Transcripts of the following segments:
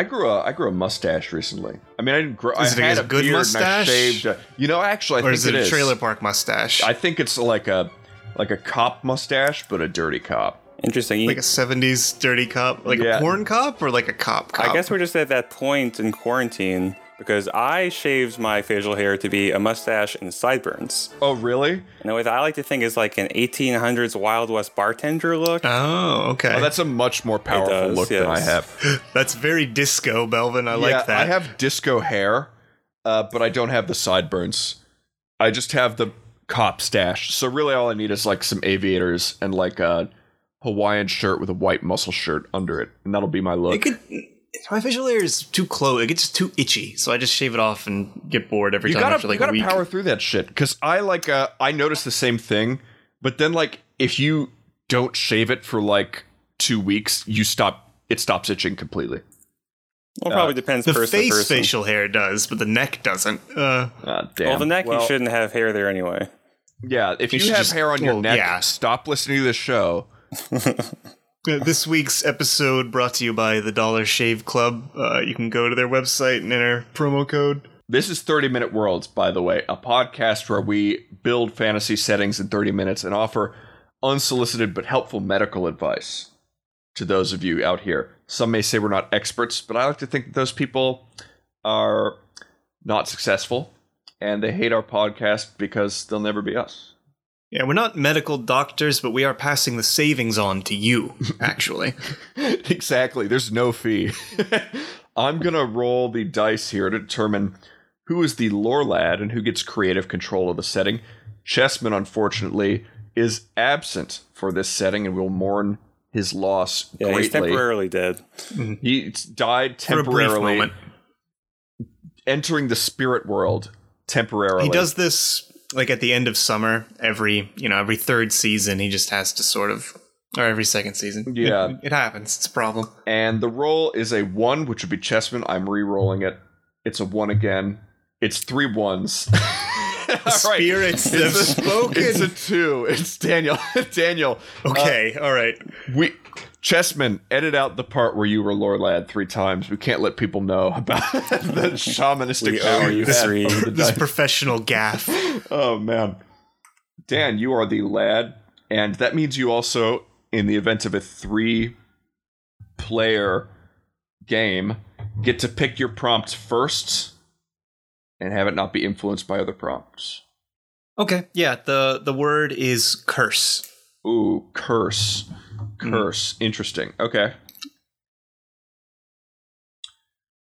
I grew a I grew a mustache recently. I mean, I didn't grow. Is I it had a a good beard mustache? And I shaved. uh, you know, actually, I or think is it, it a is. trailer park mustache? I think it's like a like a cop mustache, but a dirty cop. Interesting. like a 70s dirty cop, like Yeah. a porn cop, or like a cop cop? I guess we're just at that point in quarantine because I shaved my facial hair to be a mustache and sideburns. Oh, really? And what I like to think is like an 1800s Wild West bartender look. Oh, okay. Oh, that's a much more powerful does, look than I have. That's very disco, Belvin. I yeah, like that. I have disco hair, uh, but I don't have the sideburns. I just have the cop stash. So really, all I need is like some aviators and like a Hawaiian shirt with a white muscle shirt under it, and that'll be my look. It could. My facial hair is too close. It gets too itchy, so I just shave it off and get bored every you time gotta, after like you gotta a week. power through that shit because I like uh, I noticed the same thing, but then like if you don't shave it for like two weeks, you stop. It stops itching completely. Well, probably depends the person to face person. facial hair does, but the neck doesn't. Uh, Ah, damn. Well, the neck Well, you shouldn't have hair there anyway. Yeah, if You you, have just- hair on your neck, yeah. stop listening to this show. this week's episode brought to you by the Dollar Shave Club. Uh, you can go to their website and enter promo code. This is 30 Minute Worlds, by the way, a podcast where we build fantasy settings in 30 minutes and offer unsolicited but helpful medical advice to those of you out here. Some may say we're not experts, but I like to think that those people are not successful and they hate our podcast because they'll never be us. Yeah, we're not medical doctors, but we are passing the savings on to you, actually. exactly. There's no fee. I'm going to roll the dice here to determine who is the lore lad and who gets creative control of the setting. Chessman, unfortunately, is absent for this setting and will mourn his loss Yeah, he's greatly. temporarily dead. Mm-hmm. He died For a brief temporarily, moment. entering the spirit world temporarily. He does this like at the end of summer, every you know, every third season he just has to sort of or every second season. Yeah. It, it happens. It's a problem. And the roll is a one, which would be Chessman. I'm re-rolling it. It's a one again. It's three ones. All right. Spirits have It's a- spoken. It's a two. It's Daniel. Daniel. okay, all right. Uh, we Chessman, edit out the part where you were Lore Lad three times. We can't let people know about the shamanistic We power you you had three. This professional gaff. Oh man. Dan, you are the lad, and that means you also, in the event of a three player game, get to pick your prompt first and have it not be influenced by other prompts. Okay, yeah. The the word is curse. Ooh, curse. Curse. Interesting. Okay.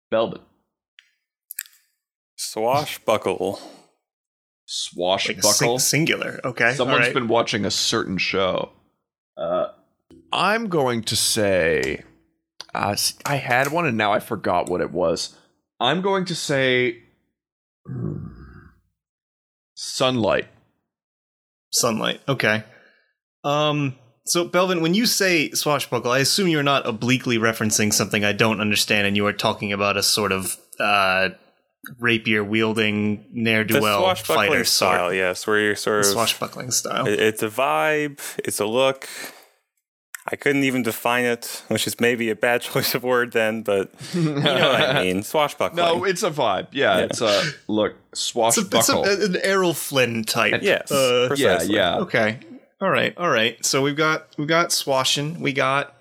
Velvet. Swashbuckle. Like Swashbuckle. sing- singular. Okay. Someone's all right. been watching a certain show. Uh, I'm going to say, uh, s- I had one and now I forgot what it was. I'm going to say hmm, sunlight. sunlight. Okay. Um. So, Belvin, when you say swashbuckle, I assume you're not obliquely referencing something I don't understand, and you are talking about a sort of uh, rapier wielding ne'er do well swashbuckling fighter style, sort. yes, where you're sort of. Swashbuckling style. It's a vibe. It's a look. I couldn't even define it, which is maybe a bad choice of word then, but you know what I mean. Swashbuckling. No, it's a vibe. Yeah, it's a look It's, a, swashbuckle. it's a, an Errol Flynn type. yes, Uh, yeah, yeah. Okay. All right. All right. So we've got we got swashing. We got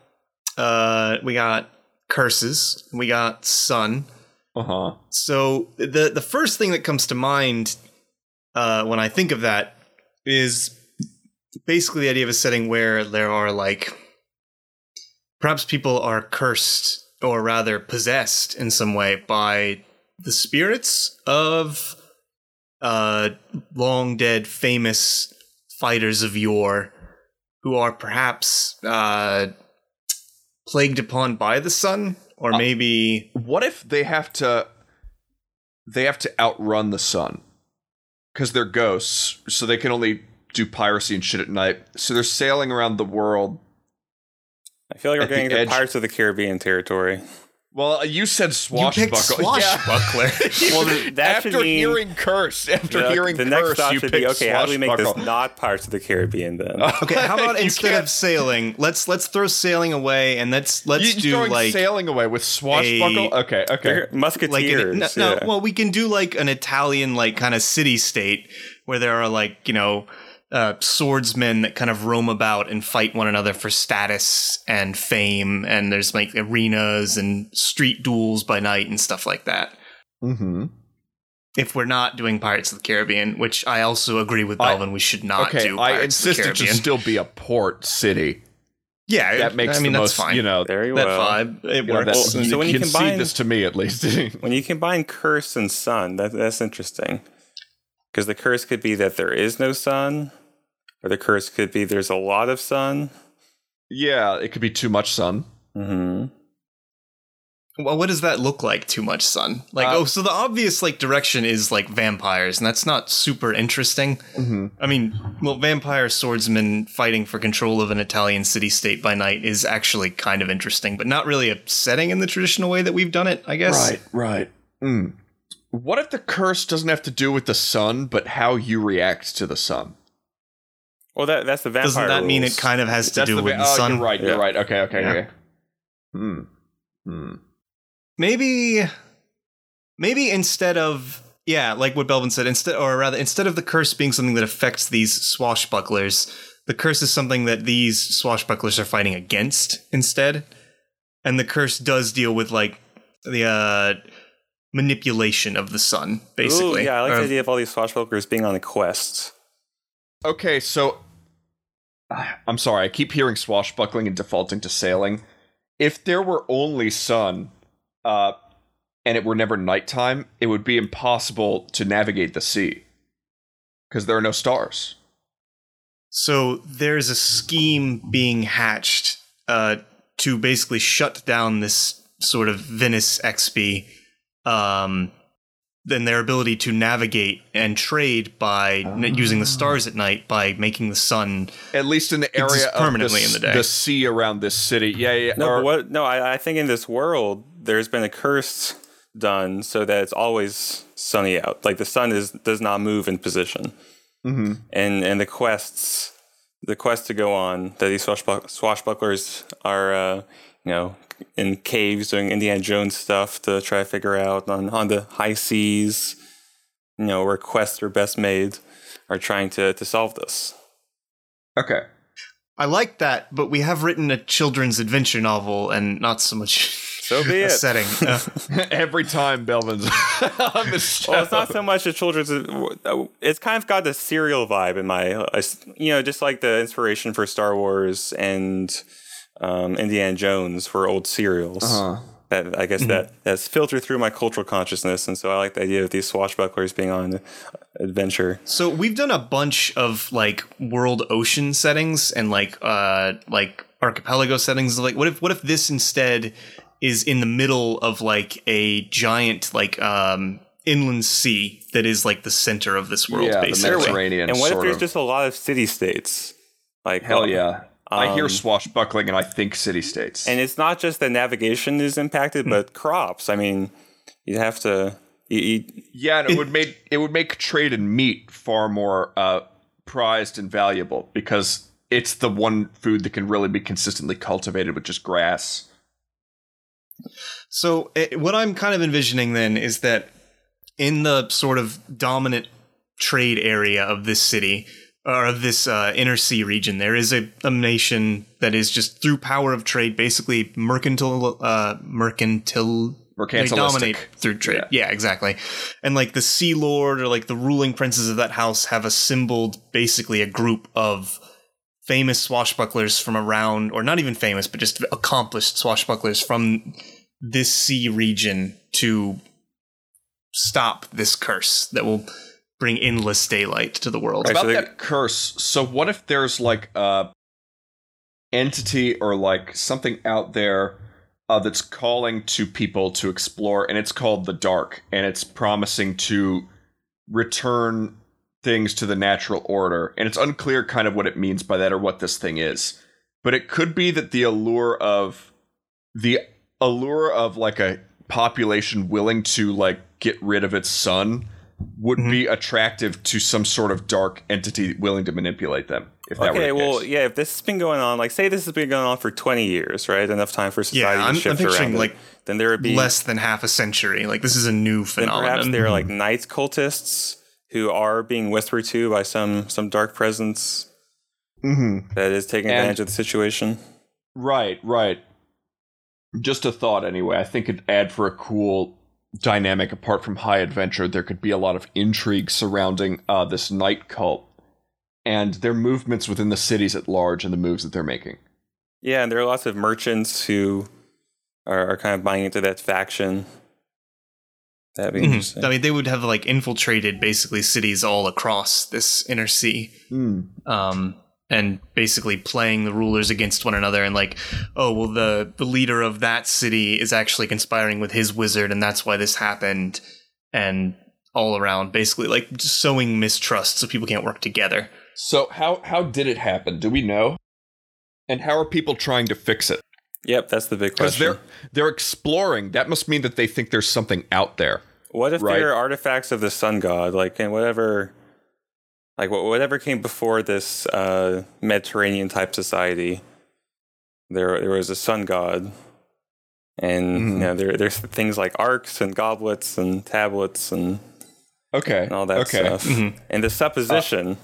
uh we got curses. We got sun. Uh huh. So the the first thing that comes to mind uh, when I think of that is basically the idea of a setting where there are like perhaps people are cursed or rather possessed in some way by the spirits of uh, long dead famous fighters of yore who are perhaps uh, plagued upon by the sun or Uh, maybe What if they have to? They have to outrun the sun because they're ghosts, so they can only do piracy and shit at night. So they're sailing around the world. I feel like we're getting into edge- Pirates of the Caribbean territory. Well, uh, you said You swashbuckler. picked swashbuckler. Well, that after should mean hearing curse, after the, hearing the curse, next thought you should be okay. How do we make this not Pirates of the Caribbean then? Okay, how about instead can't- of sailing, let's let's throw sailing away and let's let's You do throwing like sailing away with swashbuckle? a- okay, okay. They're like an, musketeers. no, no, well we can do like an Italian like kind of city state where there are like you know uh, swordsmen that kind of roam about and fight one another for status and fame and there's like arenas and street duels by night and stuff like that. Mm-hmm. If we're not doing Pirates of the Caribbean, which I also agree with I- Belvin, we should not Okay, do I Pirates of the insist it should still be a port city. yeah, That makes I mean the that's most, fine. you know, Very that well. vibe it you know, works. that's, Well, you so when you combine- this to me at least. When you combine curse and sun, that, that's interesting. Because the curse could be that there is no sun, or the curse could be there's a lot of sun. yeah, it could be too much sun. hmm Well, what does that look like? Too much sun? Like, Uh, oh, so the obvious like direction is like vampires, and that's not super interesting. Mm-hmm. I mean, well, vampire swordsmen fighting for control of an Italian city-state by night is actually kind of interesting, but not really a setting in the traditional way that we've done it. I guess. Right, right. Mm. What if the curse doesn't have to do with the sun, but how you react to the sun? Well, that that's the vampire. Doesn't that mean it kind of has to That's do the, with va- the oh, sun? You're right. You're Yeah. right. Okay. Okay. Yeah. Okay. Hmm. Hmm. Maybe, maybe instead of yeah, like what Belvin said, instead or rather instead of the curse being something that affects these swashbucklers, the curse is something that these swashbucklers are fighting against instead, and the curse does deal with like the uh, manipulation of the sun, basically. Ooh, yeah, I like Or- the idea of all these swashbucklers being on a quest. Okay. So, I'm sorry. I keep hearing swashbuckling and defaulting to sailing. If there were only sun, uh, and it were never nighttime, it would be impossible to navigate the sea because there are no stars. So there's a scheme being hatched uh, to basically shut down this sort of Venice expy, um, then their ability to navigate and trade by n- using the stars at night by making the sun. At least in the area Exists of permanently the, in the day. the sea around this city. Yeah, yeah. No, or- but what? No, I, I think in this world there's been a curse done so that it's always sunny out. Like the sun is does not move in position, Mhm. and and the quests, the quest to go on that these swashbuck- swashbucklers are, uh, you know, in caves doing Indiana Jones stuff to try to figure out on on the high seas, you know, where quests are best made, are trying to to solve this. Okay. I like that, but we have written a children's adventure novel and not so much So be a it. setting. Uh, Every time Belvin's on the show. Well, it's not so much a children's. It's kind of got the serial vibe in my, uh, you know, just like the inspiration for Star Wars and um, Indiana Jones for old serials. Uh-huh. That I guess that that's filtered through my cultural consciousness, and so I like the idea of these swashbucklers being on an adventure. So we've done a bunch of like world ocean settings and like uh like archipelago settings. Like what if what if this instead is in the middle of like a giant like um inland sea that is like the center of this world yeah, the. Mediterranean. And what if there's of. just a lot of city states? Like Hell yeah. I hear Um, swashbuckling and I think city states. And it's not just that navigation is impacted, but crops. I mean, you'd have to. You, you, yeah, and it would make it would make trade in meat far more uh, prized and valuable because it's the one food that can really be consistently cultivated with just grass. So eh, what I'm kind of envisioning then is that in the sort of dominant trade area of this city or of this uh, inner sea region, there is a, a nation that is just through power of trade, basically mercantile, uh, mercantile. They dominate through trade. Yeah. exactly. And like the Sea Lord or like the ruling princes of that house have assembled basically a group of famous swashbucklers from around, or not even famous, but just accomplished swashbucklers from this sea region to stop this curse that will bring endless daylight to the world. Right. About so they- that curse. So what if there's like a entity or like something out there uh, that's calling to people to explore, and it's called the Dark, and it's promising to return things to the natural order, and it's unclear kind of what it means by that or what this thing is. But it could be that the allure of the allure of like a population willing to like get rid of its sun would Mm-hmm. be attractive to some sort of dark entity willing to manipulate them. If that Okay, were the well, case. yeah. If this has been going on, like, say this has been going on for twenty years, right? Enough time for society I'm- I'm to shift picturing, around. like, then there would be Less than half a century. Like this is a new then perhaps phenomenon. there are like night cultists who are being whispered to by some some dark presence Mhm. that is taking And- advantage of the situation. Right, right. Just a thought, anyway. I think it'd add for a cool dynamic. Apart from high adventure, there could be a lot of intrigue surrounding uh, this night cult and their movements within the cities at large and the moves that they're making. Yeah, and there are lots of merchants who are, are kind of buying into that faction. That'd be Mhm. interesting. I mean, they would have like infiltrated basically cities all across this inner sea. um, and basically playing the rulers against one another and like oh well the the leader of that city is actually conspiring with his wizard and that's why this happened and all around basically like sowing mistrust so people can't work together So, how how did it happen? Do we know? And how are people trying to fix it? Yep, that's the big Because question. they're they're exploring. That must mean that they think there's something out there. What if Right. there are artifacts of the sun god, like and whatever, like wha- whatever came before this uh, Mediterranean type society? There, there was a sun god, and Mhm. you know there, there's things like arcs and goblets and tablets and, Okay. and all that okay. stuff. Mhm. And the supposition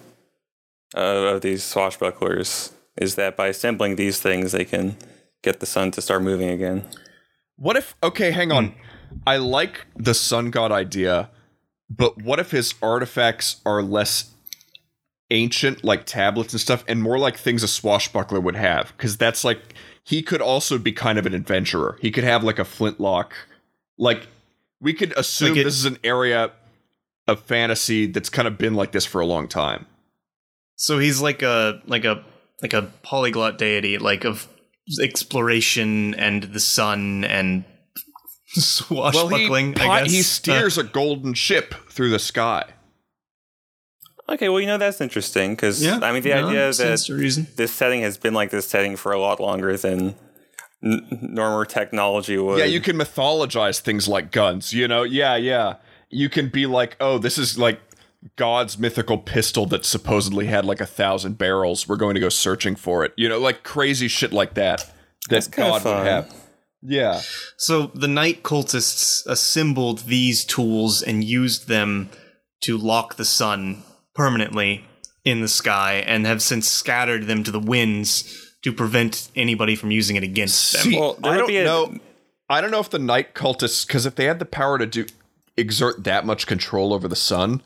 of, of these swashbucklers is that by assembling these things, they can get the sun to start moving again. What if okay, hang on. I like the sun god idea, but what if his artifacts are less ancient like tablets and stuff and more like things a swashbuckler would have cuz that's like he could also be kind of an adventurer. He could have like a flintlock. Like we could assume Like it- this is an area of fantasy that's kind of been like this for a long time. so he's like a like a like a polyglot deity like of exploration and the sun and swashbuckling he, I guess. he Uh, steers a golden ship through the sky. Okay, well, you know that's interesting because yeah I mean the yeah, idea that reason this setting has been like this setting for a lot longer than n- normal technology would. Yeah, you can mythologize things like guns, you know? Yeah, yeah. You can be like, oh, this is like God's mythical pistol that supposedly had like a thousand barrels. We're going to go searching for it. You know, like crazy shit like that. That God would have. Yeah. So the night cultists assembled these tools and used them to lock the sun permanently in the sky and have since scattered them to the winds to prevent anybody from using it against them. See, Well, there I don't be a- know. I don't know if the night cultists, because if they had the power to do exert that much control over the sun,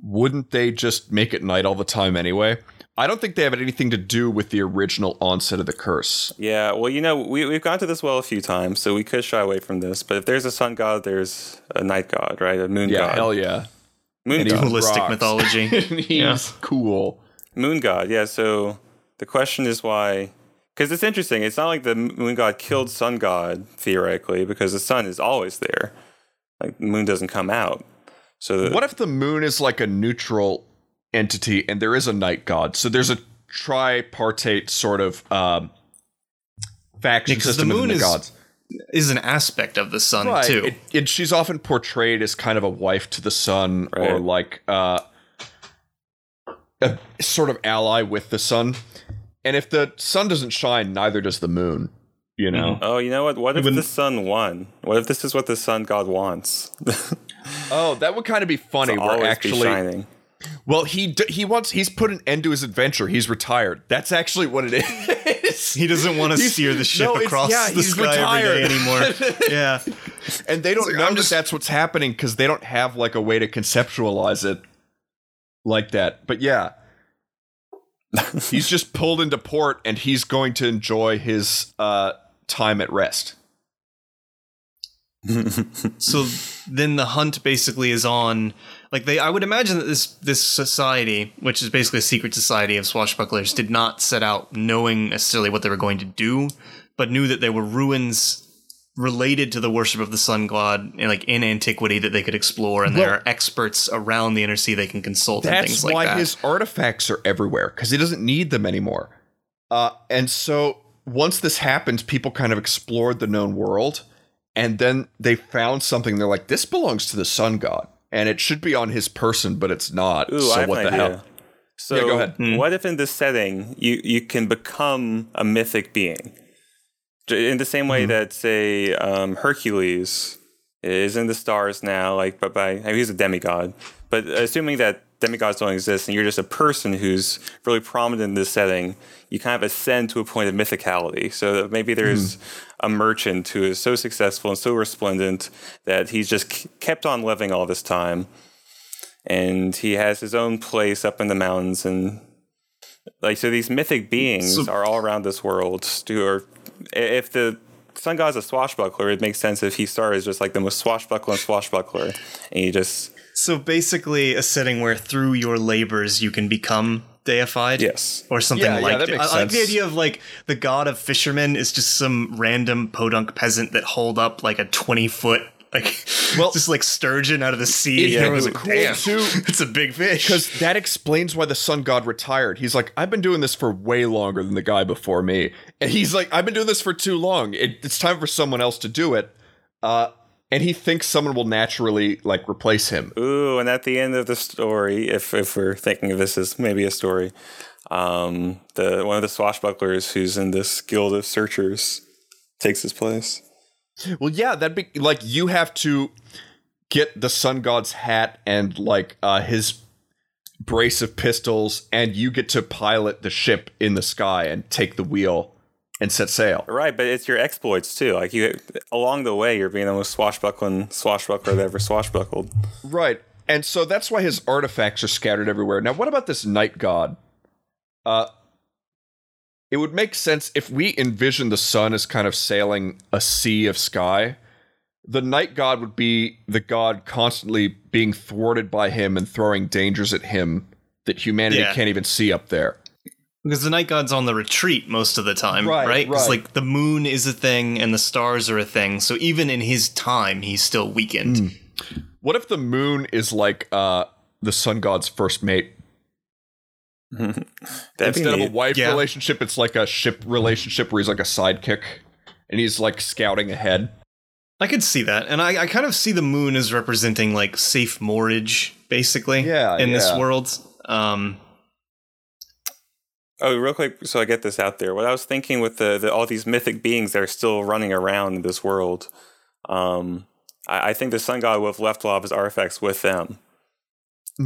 wouldn't they just make it night all the time anyway? I don't think they have anything to do with the original onset of the curse. Yeah, well, you know, we, we've gone to this well a few times, so we could shy away from this. But if there's a sun god, there's a night god, right? A moon Yeah, god. hell yeah. Moon And he god. Holistic rocks. mythology. He's Yeah. cool. Moon god, yeah. So the question is why. Because it's interesting. It's not like the moon god killed sun god, theoretically, because the sun is always there. Like, the moon doesn't come out. So the, What if the moon is like a neutral entity and there is a night god? So there's a tripartite sort of um, faction Yeah, 'cause the system within moon the is- gods. Is an aspect of the sun Right. too. It, it, she's often portrayed as kind of a wife to the sun or like uh, a sort of ally with the sun. And if the sun doesn't shine, neither does the moon. You know? Oh, you know what? What if Even- the sun won? What if this is what the sun god wants? Oh, that would kind of be funny. to where always actually, be shining. Well, he d- he wants he's put an end to his adventure. He's retired. That's actually what it is. he doesn't want to steer the ship no, across yeah, the he's sky every day anymore. yeah. and they don't like, know I'm that just- that's what's happening because they don't have like a way to conceptualize it like that. But yeah, he's just pulled into port and he's going to enjoy his uh, time at rest. so then the hunt basically is on like they i would imagine that this this society which is basically a secret society of swashbucklers did not set out knowing necessarily what they were going to do but knew that there were ruins related to the worship of the sun god in, like in antiquity that they could explore and there are experts around the inner sea they can consult and That's things like why that his artifacts are everywhere because he doesn't need them anymore. Uh, and so once this happened, people kind of explored the known world, and then they found something. They're like, "This belongs to the sun god, and it should be on his person, but it's not." Ooh, so what the idea. hell? So, Yeah, go ahead. what if in this setting you you can become a mythic being, in the same way that say um, Hercules is in the stars now, like but by I mean, he's a demigod, but assuming that demigods don't exist and you're just a person who's really prominent in this setting, you kind of ascend to a point of mythicality. So that maybe there's hmm. a merchant who is so successful and so resplendent that he's just k- kept on living all this time and he has his own place up in the mountains and like so these mythic beings So- are all around this world who are if the sun god's a swashbuckler it makes sense if he started as just like the most swashbuckling swashbuckler and he just So basically, a setting where through your labors you can become deified. yes Or something Yeah, yeah, like that that. makes I, I like the idea of like the god of fishermen is just some random podunk peasant that hold up like a twenty foot like Well- just like sturgeon out of the sea. It- and it was was like, cool, "Damn, too, It's a big fish. Because that explains why the sun god retired. He's like, I've been doing this for way longer than the guy before me. And he's like, I've been doing this for too long. It, it's time for someone else to do it. Uh, and he thinks someone will naturally like replace him. ooh and at the end of the story if if we're thinking of this as maybe a story um the one of the swashbucklers who's in this guild of searchers takes his place Well, yeah, that'd be like you have to get the sun god's hat and like uh, his brace of pistols, and you get to pilot the ship in the sky and take the wheel and set sail. Right, but it's your exploits too. Like you, along the way, you're being the most swashbuckling swashbuckler that ever swashbuckled. Right. And so that's why his artifacts are scattered everywhere. Now, what about this night god? Uh it would make sense if we envision the sun as kind of sailing a sea of sky. The night god would be the god constantly being thwarted by him and throwing dangers at him that humanity Yeah. can't even see up there. Because the night god's on the retreat most of the time, Right, right? Because right. like the moon is a thing and the stars are a thing. So even in his time, he's still weakened. Hmm. What if the moon is like uh the sun god's first mate? Instead of a wife Yeah. relationship, it's like a ship relationship where he's like a sidekick and he's like scouting ahead. I could see that, and I, I kind of see the moon as representing like safe moorage, basically. Yeah, in this world. Um, Oh, real quick, so I get this out there. What I was thinking with the, the all these mythic beings that are still running around in this world, um, I, I think the sun god would have left a lot of his artifacts with them.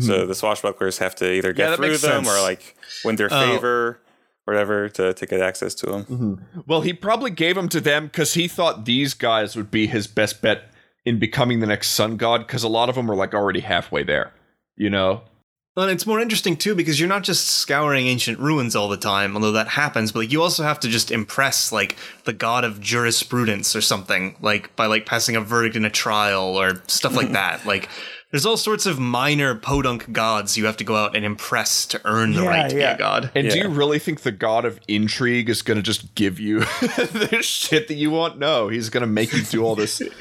So the swashbucklers have to either get that through them sense. or like win their Oh. favor, whatever, to, to get access to them. Well, he probably gave them to them because he thought these guys would be his best bet in becoming the next sun god because a lot of them are like already halfway there. You know? And it's more interesting too because you're not just scouring ancient ruins all the time, although that happens. But like you also have to just impress like the god of jurisprudence or something, like by like passing a verdict in a trial or stuff like that. Like there's all sorts of minor podunk gods you have to go out and impress to earn the Yeah, right to yeah. be a god. And do you really think the god of intrigue is going to just give you the shit that you want? No, he's going to make you do all this.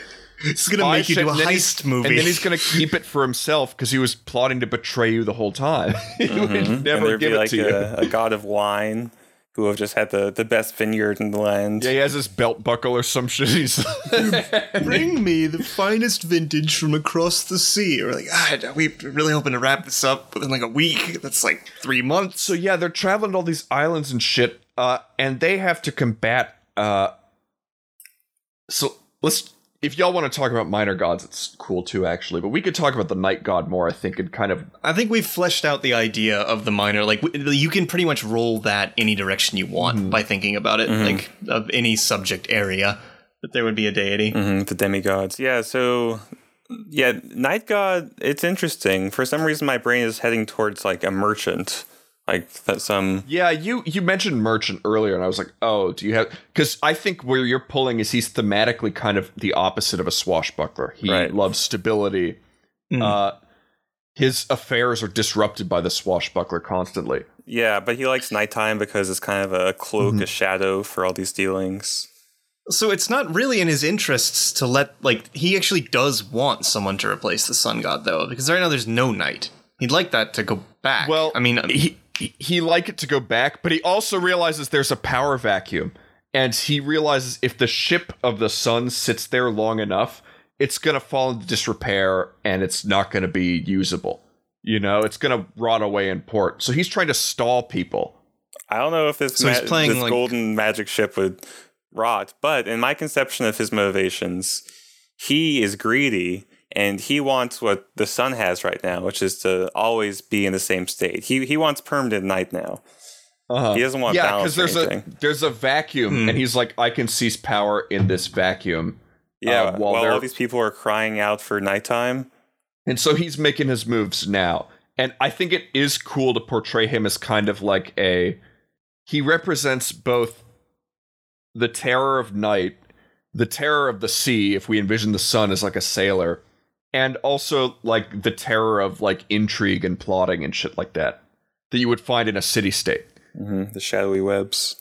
It's gonna make you do a and then he's- heist movie. And then he's going to keep it for himself because he was plotting to betray you the whole time. he would Mm-hmm. and never give be it like to you. a, a god of wine who have just had the, the best vineyard in the land. Yeah, he has his belt buckle or some shit. He's Bring me the finest vintage from across the sea. We're like, ah, we really hoping to wrap this up within like a week. That's like three months. so yeah, they're traveling to all these islands and shit, uh, and they have to combat. Uh, so let's, if y'all want to talk about minor gods, it's cool too, actually. But we could talk about the night god more, I think, and kind of I think we've fleshed out the idea of the minor. Like, you can pretty much roll that any direction you want by thinking about it, like of any subject area. That there would be a deity. Mhm, the demigods. Yeah, so yeah, night god. It's interesting. For some reason, my brain is heading towards like a merchant, like that some. Yeah, you you mentioned merchant earlier, and I was like, oh, do you have? Because I think where you're pulling is he's thematically kind of the opposite of a swashbuckler. He Right. loves stability. Mm. Uh, his affairs are disrupted by the swashbuckler constantly. Yeah, but he likes nighttime because it's kind of a cloak, Mm-hmm. a shadow for all these dealings. So it's not really in his interests to let like he actually does want someone to replace the sun god though, because right now there's no night. He'd like that to go back. Well, I mean, he he- he like it to go back, but he also realizes there's a power vacuum, and he realizes if the ship of the sun sits there long enough, it's going to fall into disrepair and it's not going to be usable. You know, it's going to rot away in port. So he's trying to stall people. I don't know if this, So ma- playing, this like- golden magic ship would rot, but in my conception of his motivations, he is greedy and he wants what the sun has right now, which is to always be in the same state. He he wants permanent night now. Uh-huh. He doesn't want yeah, because there's anything. a there's a vacuum, Hmm. and he's like, I can seize power in this vacuum. Yeah, uh, while while, all these people are crying out for nighttime. And so he's making his moves now. And I think it is cool to portray him as kind of like a. He represents both the terror of night, the terror of the sea, if we envision the sun as like a sailor, and also like the terror of like intrigue and plotting and shit like that that you would find in a city state. hmm the shadowy webs.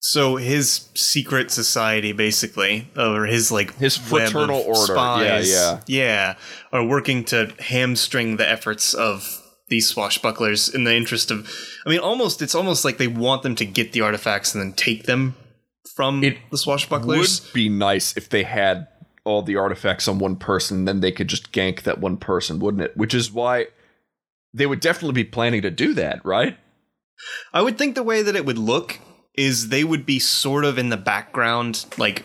So his secret society, basically, or his like His web of fraternal order. spies, Yeah, yeah, are working to hamstring the efforts of these swashbucklers in the interest of. I mean, almost it's almost like they want them to get the artifacts and then take them from It the swashbucklers. It would be nice if they had all the artifacts on one person, then they could just gank that one person, wouldn't it? Which is why they would definitely be planning to do that, right? I would think the way that it would look is they would be sort of in the background, like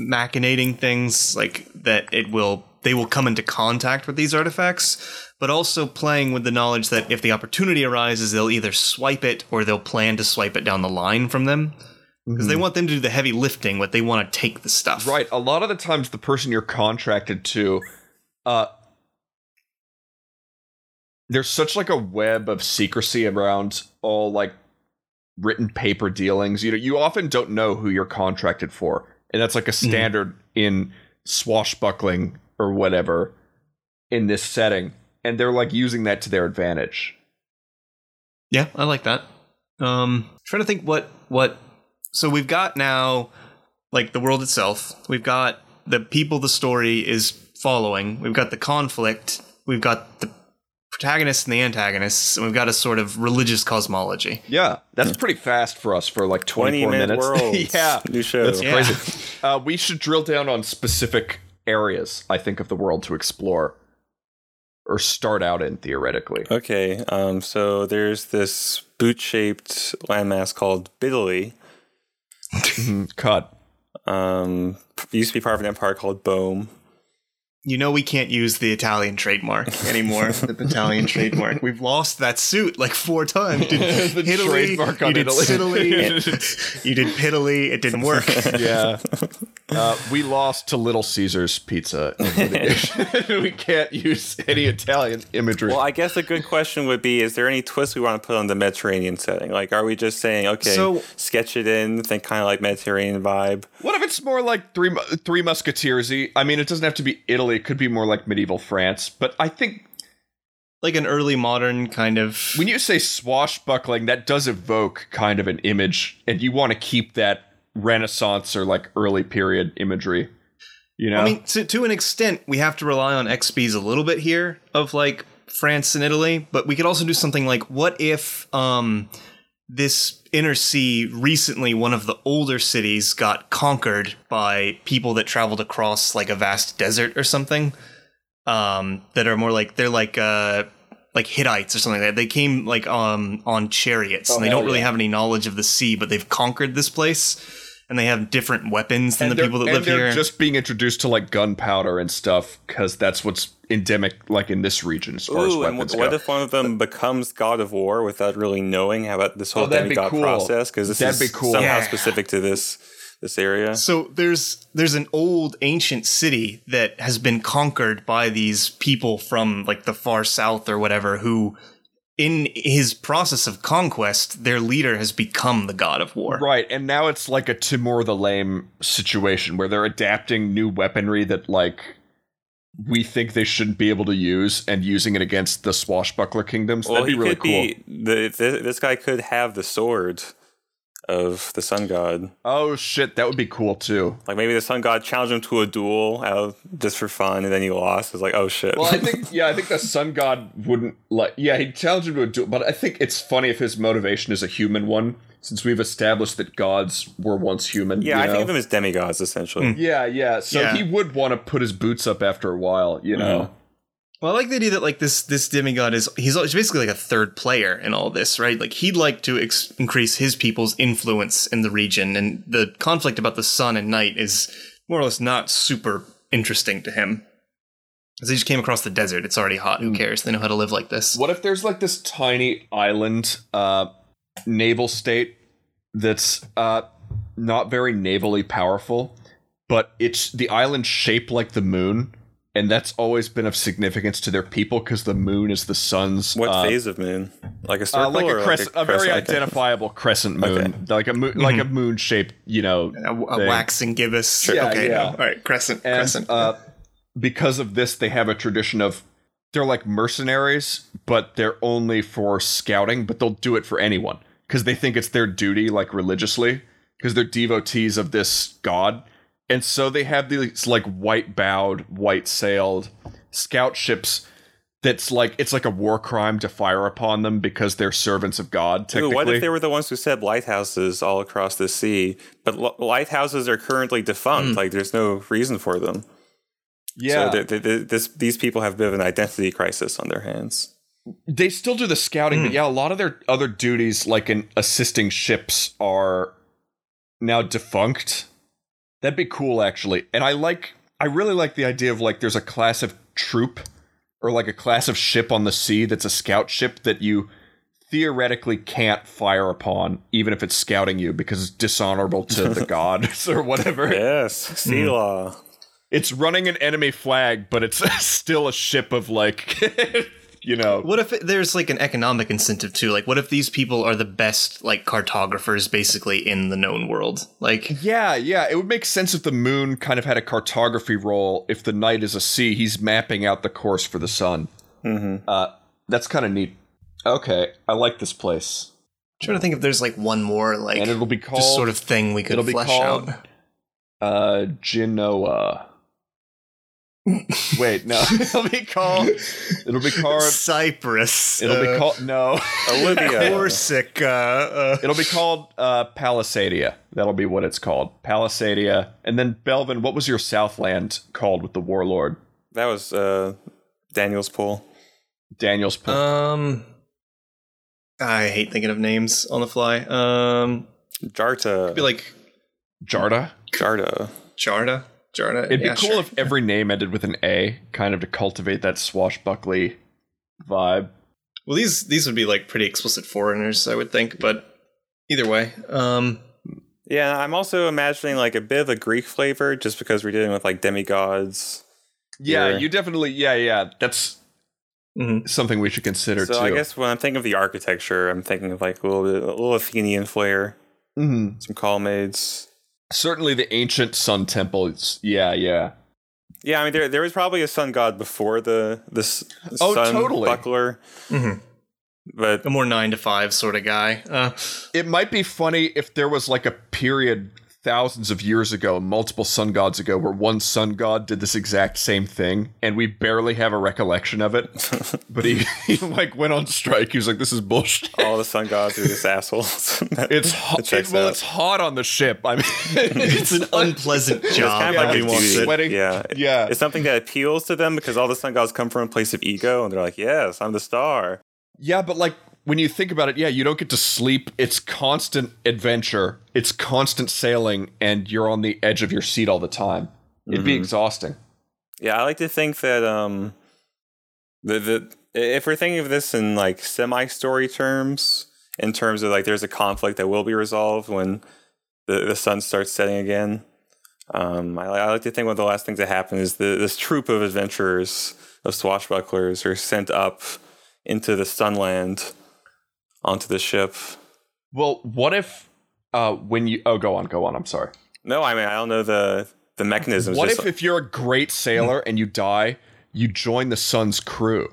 machinating things, like that it will they will come into contact with these artifacts, but also playing with the knowledge that if the opportunity arises, they'll either swipe it or they'll plan to swipe it down the line from them. Because they want them to do the heavy lifting, but they want to take the stuff. Right. A lot of the times, the person you're contracted to, uh, there's such like a web of secrecy around all like written paper dealings. You know, you often don't know who you're contracted for, and that's like a standard in swashbuckling or whatever in this setting. And they're like using that to their advantage. Yeah, I like that. Um trying to think what what so we've got now like the world itself. We've got the people the story is following. We've got the conflict. We've got the protagonists and the antagonists, and we've got a sort of religious cosmology. Yeah, that's pretty fast for us for like 24 minute minutes. yeah, New show. That's Yeah. crazy. Uh, we should drill down on specific areas, I think, of the world to explore or start out in theoretically. Okay, um, so there's this boot shaped landmass called Biddley. Mhm, Cut. Um, used to be part of an empire called Bohm. You know we can't use the Italian trademark anymore. the Italian trademark. We've lost that suit like four times. You did The Italy, trademark you did Italy. Sicily, you did Piddly. It didn't work. Yeah. Uh, we lost to Little Caesars Pizza. we can't use any Italian imagery. Well, I guess a good question would be: Is there any twist we want to put on the Mediterranean setting? Like, are we just saying, okay, So- sketch it in, think kind of like Mediterranean vibe? What if it's more like three Mu- three musketeersy? I mean, it doesn't have to be Italy. It could be more like medieval France. But I think like an early modern kind of. when you say swashbuckling, that does evoke kind of an image, and you want to keep that Renaissance or like early period imagery. You know, I mean, to, to an extent, we have to rely on expies a little bit here of like France and Italy, but we could also do something like what if um, this inner sea recently, one of the older cities, got conquered by people that traveled across like a vast desert or something um, that are more like they're like uh, like Hittites or something like that. They came like um, on chariots and they don't really yeah. have any knowledge of the sea, but they've conquered this place. And they have different weapons than and the they're- people that and live they're here. just being introduced to like gunpowder and stuff because that's what's endemic, like in this region, as far as Ooh, and weapons what if one of them becomes God of War without really knowing about this whole Oh, that'd be cool. process? Because this That'd is be cool. somehow Yeah. specific to this this area. So there's there's an old ancient city that has been conquered by these people from like the far south or whatever who in his process of conquest their leader has become the god of war. Right, and now it's like a Timur the Lame situation where they're adapting new weaponry that like we think they shouldn't be able to use and using it against the swashbuckler kingdoms. well, That'd be he really could cool. be the, th- this guy could have the sword of the sun god. Oh shit, that would be cool too. Like maybe the sun god challenged him to a duel out just for fun, and then he lost. It's like, oh shit. Well, I think yeah, I think the sun god wouldn't like. Yeah, he'd challenge him to a duel, but I think it's funny if his motivation is a human one. since we've established that gods were once human. Yeah, you I know? think of them as demigods essentially. Hmm. Yeah, yeah. So Yeah. he would want to put his boots up after a while, you know. Uh-huh. Well, I like the idea that like this this demigod is he's he's basically like a third player in all this, right? Like he'd like to ex- increase his people's influence in the region, and the conflict about the sun and night is more or less not super interesting to him. Because he just came across the desert, it's already hot. Who cares? They know how to live like this. What if there's like this tiny island uh naval state that's uh not very navally powerful, but it's the island shaped like the moon, and that's always been of significance to their people because the moon is the sun's What uh, phase of moon? Like a circle uh, like a crescent, a, very crescent? Identifiable crescent moon, like a moon, like a moon shaped, you know, A, a waxing gibbous. Yeah, okay, yeah. no. all right, crescent, and crescent. uh, because of this, they have a tradition of they're like mercenaries, but they're only for scouting, but they'll do it for anyone because they think it's their duty, like religiously, because they're devotees of this god, and so they have these like white bowed, white sailed scout ships. That's like it's like a war crime to fire upon them because they're servants of God. Ooh, Technically, what if they were the ones who set lighthouses all across the sea? But li- lighthouses are currently defunct. Like, there's no reason for them. yeah, So th- th- th- this, these people have a bit of an identity crisis on their hands. they still do the scouting, Hmm. but yeah, a lot of their other duties, like in assisting ships, are now defunct. That'd be cool, actually. And I like, I really like the idea of like there's a class of troop or like a class of ship on the sea that's a scout ship that you theoretically can't fire upon, even if it's scouting you, because it's dishonorable to the gods or whatever. Yes, sea Hmm. law. It's running an enemy flag, but it's still a ship of like, you know, What if there's like an economic incentive too? Like, what if these people are the best like cartographers basically in the known world? Like, Yeah, yeah. It would make sense if the moon kind of had a cartography role. If the night is a sea, he's mapping out the course for the sun. hmm Uh, that's kind of neat. Okay, I like this place, trying to think if there's like one more like and it'll be called just sort of thing we could it'll be flesh called- out. uh Genoa. Wait, no, it'll be called. It'll be called. Cyprus. It'll be uh, called. No, Olivia. Corsica. Uh, it'll be called uh, Palisadia. That'll be what it's called, Palisadia. And then Belvin, what was your Southland called with the warlord? That was uh, Daniel's pool. Daniel's. Pool. um, I hate thinking of names on the fly. Um, Jarta. be like Jarda. Jarta. Jarda. Jarda. It'd yeah, be cool sure. if every name ended with an A, kind of to cultivate that swashbuckly vibe. Well, these these would be like pretty explicit foreigners, I would think. But either way, um, Yeah, I'm also imagining like a bit of a Greek flavor just because we're dealing with like demigods. Yeah, Yeah. you definitely. Yeah, yeah. That's mhm. something we should consider So too. I guess when I'm thinking of the architecture, I'm thinking of like a little bit, a little Athenian flair, Mhm. some colonnades. Certainly the ancient sun temples. Yeah, yeah. Yeah, I mean there there was probably a sun god before the this Oh, sun totally. buckler, Mhm. but a more nine to five sort of guy. Uh, It might be funny if there was like a period thousands of years ago, multiple sun gods ago, where one sun god did this exact same thing, and we barely have a recollection of it. but he, he like went on strike. He was like, "This is bullshit." all the sun gods are just assholes. It's That hot. checks well, out. it's hot on the ship. I mean, it's an unpleasant job. kind of like Nobody a wants duty. it. Sweating. Yeah, Yeah. It's something that appeals to them because all the sun gods come from a place of ego, and they're like, "Yes, I'm the star." Yeah, but like when you think about it, yeah, you don't get to sleep. It's constant adventure. It's constant sailing, and you're on the edge of your seat all the time. It'd be Mhm. exhausting. Yeah, I like to think that um, the the if we're thinking of this in like semi story terms, in terms of like there's a conflict that will be resolved when the the sun starts setting again. Um, I, I like to think one of the last things that happen is the, this troop of adventurers of swashbucklers are sent up into the sunland onto the ship. Well, what if uh, when you? Oh, go on, go on. I'm sorry. No, I mean I don't know the the mechanisms. What just if if you're a great sailor and you die, you join the sun's crew?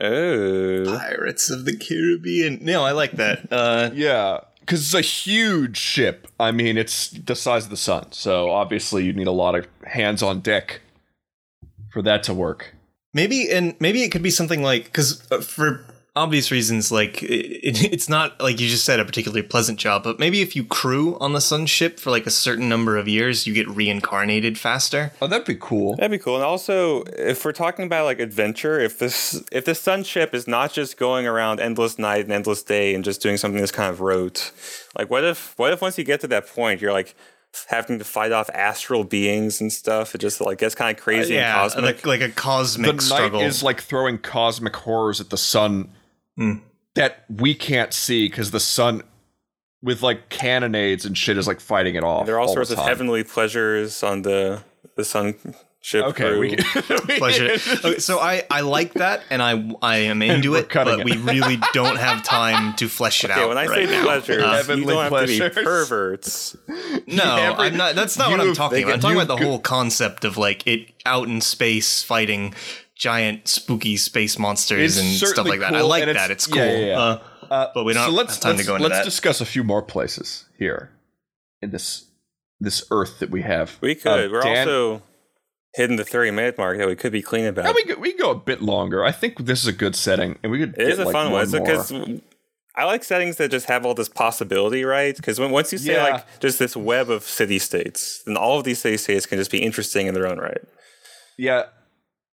oh Pirates of the Caribbean. No, I like that. Uh, Yeah, because it's a huge ship. I mean, it's the size of the sun, so obviously you need a lot of hands on deck for that to work. maybe and maybe it could be something like because for obvious reasons, like it, it's not like you just said a particularly pleasant job, but maybe if you crew on the sun ship for like a certain number of years, you get reincarnated faster. Oh, that'd be cool. That'd be cool. And also, if we're talking about like adventure, if this if the sun ship is not just going around endless night and endless day and just doing something that's kind of rote, like what if what if once you get to that point, you're like having to fight off astral beings and stuff. It just like gets kind of crazy and yeah, cosmic. like, like a cosmic the struggle. night is like throwing cosmic horrors at the sun Hmm. that we can't see because the sun with like cannonades and shit is like fighting it off. there are all, the sorts of time. heavenly pleasures on the the sun ship. Okay, crew. we pleasure. Okay, so I, I like that and I I am into it, but it. we really don't have time to flesh it Okay, out. when I right say now. pleasures, Uh, you Heavenly don't have to be perverts. no, every- I'm not. That's not what I'm talking about. I'm talking about the go- whole concept of like it out in space fighting giant spooky space monsters It's and stuff like that. I like that. it's- It's cool. yeah, yeah, yeah. Uh, Uh, But we don't so let's, have time let's, go into let's that. discuss a few more places here in this this Earth that we have. We could. Uh, We're Dan- also hitting the thirty minute mark that we could be clean about. Yeah, we go, we go a bit longer. I think this is a good setting, and we could. It is get, a like, fun one more. because I like settings that just have all this possibility, right? Because when once you say Yeah. like just this web of city states, then all of these city states can just be interesting in their own right. Yeah,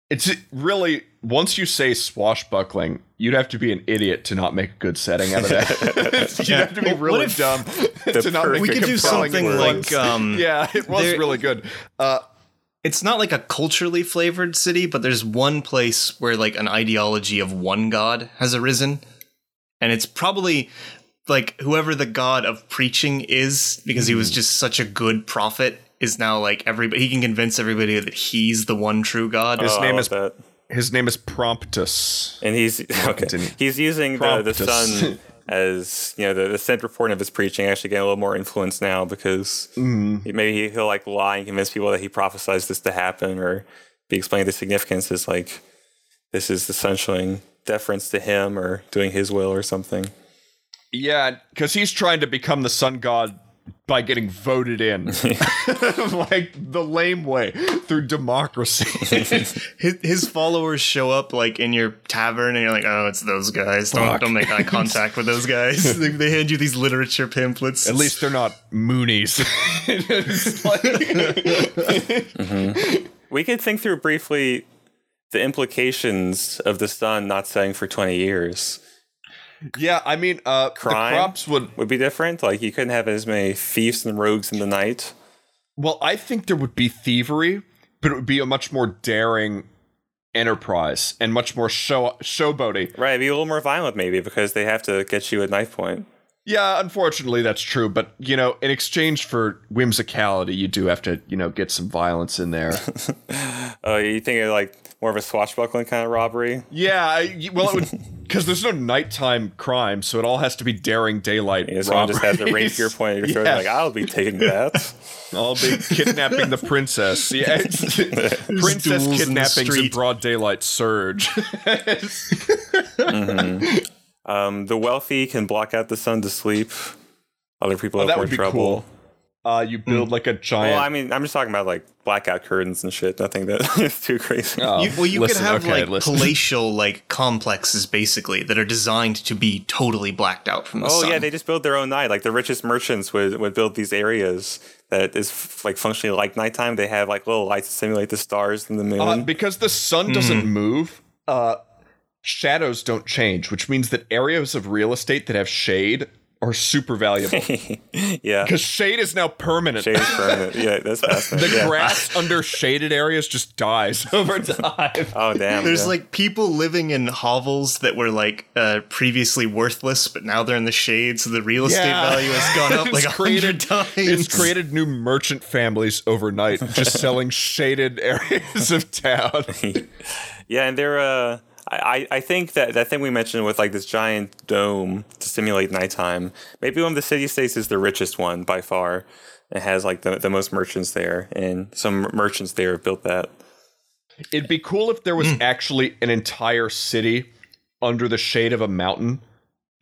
it's really once you say swashbuckling, you'd have to be an idiot to not make a good setting out of that. you'd have to be Well, really if- dumb to not make we a could do something one. like um, yeah, it was there- really good. Uh, it's not like a culturally flavored city, but there's one place where like an ideology of one god has arisen. And it's probably like whoever the god of preaching is, because he was just such a good prophet, is now like everybody he can convince everybody that he's the one true god. His Oh, name is- that. his name is Promptus. and he's okay. He's using the, the sun as you know the, the central point of his preaching. Actually, getting a little more influence now because mm-hmm. he, maybe he'll like lie and convince people that he prophesized this to happen, or be explaining the significance is like this is the sun showing deference to him or doing his will or something. Yeah, because he's trying to become the sun god by getting voted in, like the lame way through democracy. his, his followers show up like in your tavern and you're like, oh, it's those guys. Don't Fuck. don't make eye contact with those guys. they, they hand you these literature pamphlets. At least they're not Moonies. It's like- mm-hmm. We could think through briefly the implications of the sun not setting for twenty years. Yeah, I mean, uh, Crime? the crops would. Would be different. Like you couldn't have as many thieves and rogues in the night. Well, I think there would be thievery, but it would be a much more daring enterprise and much more show showboaty. Right, be a little more violent maybe because they have to get you at knife point. Yeah, unfortunately, that's true. But you know, in exchange for whimsicality, you do have to, you know, get some violence in there. Oh, you think of like more of a swashbuckling kind of robbery? yeah, I, well, it would because there's no nighttime crime, so it all has to be daring daylight. Know, someone just has robberies. rapier pointed at your throat. Yeah. Like I'll be taking that. I'll be kidnapping the princess. Yeah, princess duels in kidnappings in, broad daylight surge. Mm-hmm. Um, the wealthy can block out the sun to sleep. Other people have Oh, that more would be trouble. cool. Uh, you build like a giant. Well, I mean, I'm just talking about like blackout curtains and shit. Nothing that is too crazy. Oh, You, well, you listen, could have okay, like listen. palatial like complexes basically that are designed to be totally blacked out from the Oh sun. Oh yeah, they just build their own night. Like the richest merchants would, would build these areas that is f- like functionally like nighttime. They have like little lights to simulate the stars and the moon. Uh, because the sun doesn't move, uh, shadows don't change, which means that areas of real estate that have shade are super valuable. yeah, Because shade is now permanent. shade is permanent. Yeah, that's happening. the yeah. grass under shaded areas just dies over time. Oh damn. There's yeah. like people living in hovels that were like uh, previously worthless, but now they're in the shade, so the real estate Yeah. value has gone up like a hundred created- times. It's created new merchant families overnight, just selling shaded areas of town. Yeah, and they're uh I, I think that that thing we mentioned with like this giant dome to simulate nighttime, maybe one of the city states is the richest one by far. It has like the, the most merchants there, and some merchants there have built that. It'd be cool if there was hmm. actually an entire city under the shade of a mountain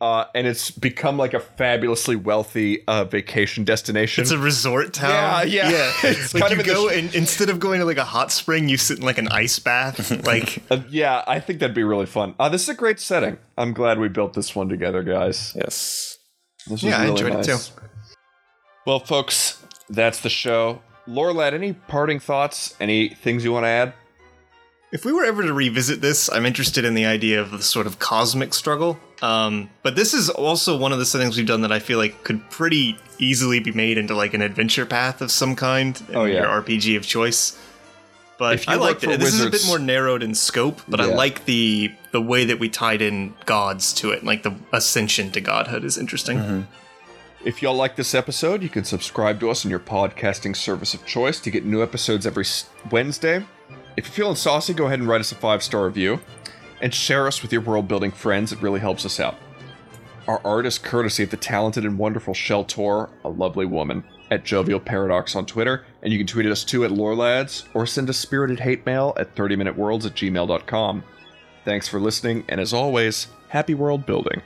uh, and it's become like a fabulously wealthy uh, vacation destination. It's a resort town. Yeah, yeah. It's like kind you of go sh- and instead of going to like a hot spring, you sit in like an ice bath. like Uh, yeah, I think that'd be really fun. Uh, this is a great setting. I'm glad we built this one together, guys. Yes. This Yeah, I really enjoyed it too. Well, folks, that's the show. Lorelad, any parting thoughts? Any things you want to add? If we were ever to revisit this, I'm interested in the idea of the sort of cosmic struggle. Um, but this is also one of the settings we've done that I feel like could pretty easily be made into like an adventure path of some kind in Oh, yeah. your RPG of choice. But If you I liked it. This is a bit more narrowed in scope, but I like the the way that we tied in gods to it, like the ascension to godhood is interesting. If y'all like this episode, you can subscribe to us on your podcasting service of choice to get new episodes every Wednesday. If you're feeling saucy, go ahead and write us a five star review and share us with your world building friends. It really helps us out. Our art is courtesy of the talented and wonderful Shell Tor, a lovely woman, at Jovial Paradox on Twitter, and you can tweet at us too at LoreLads or send us spirited hate mail at 30minuteworlds at gmail.com. Thanks for listening, and as always, happy world building.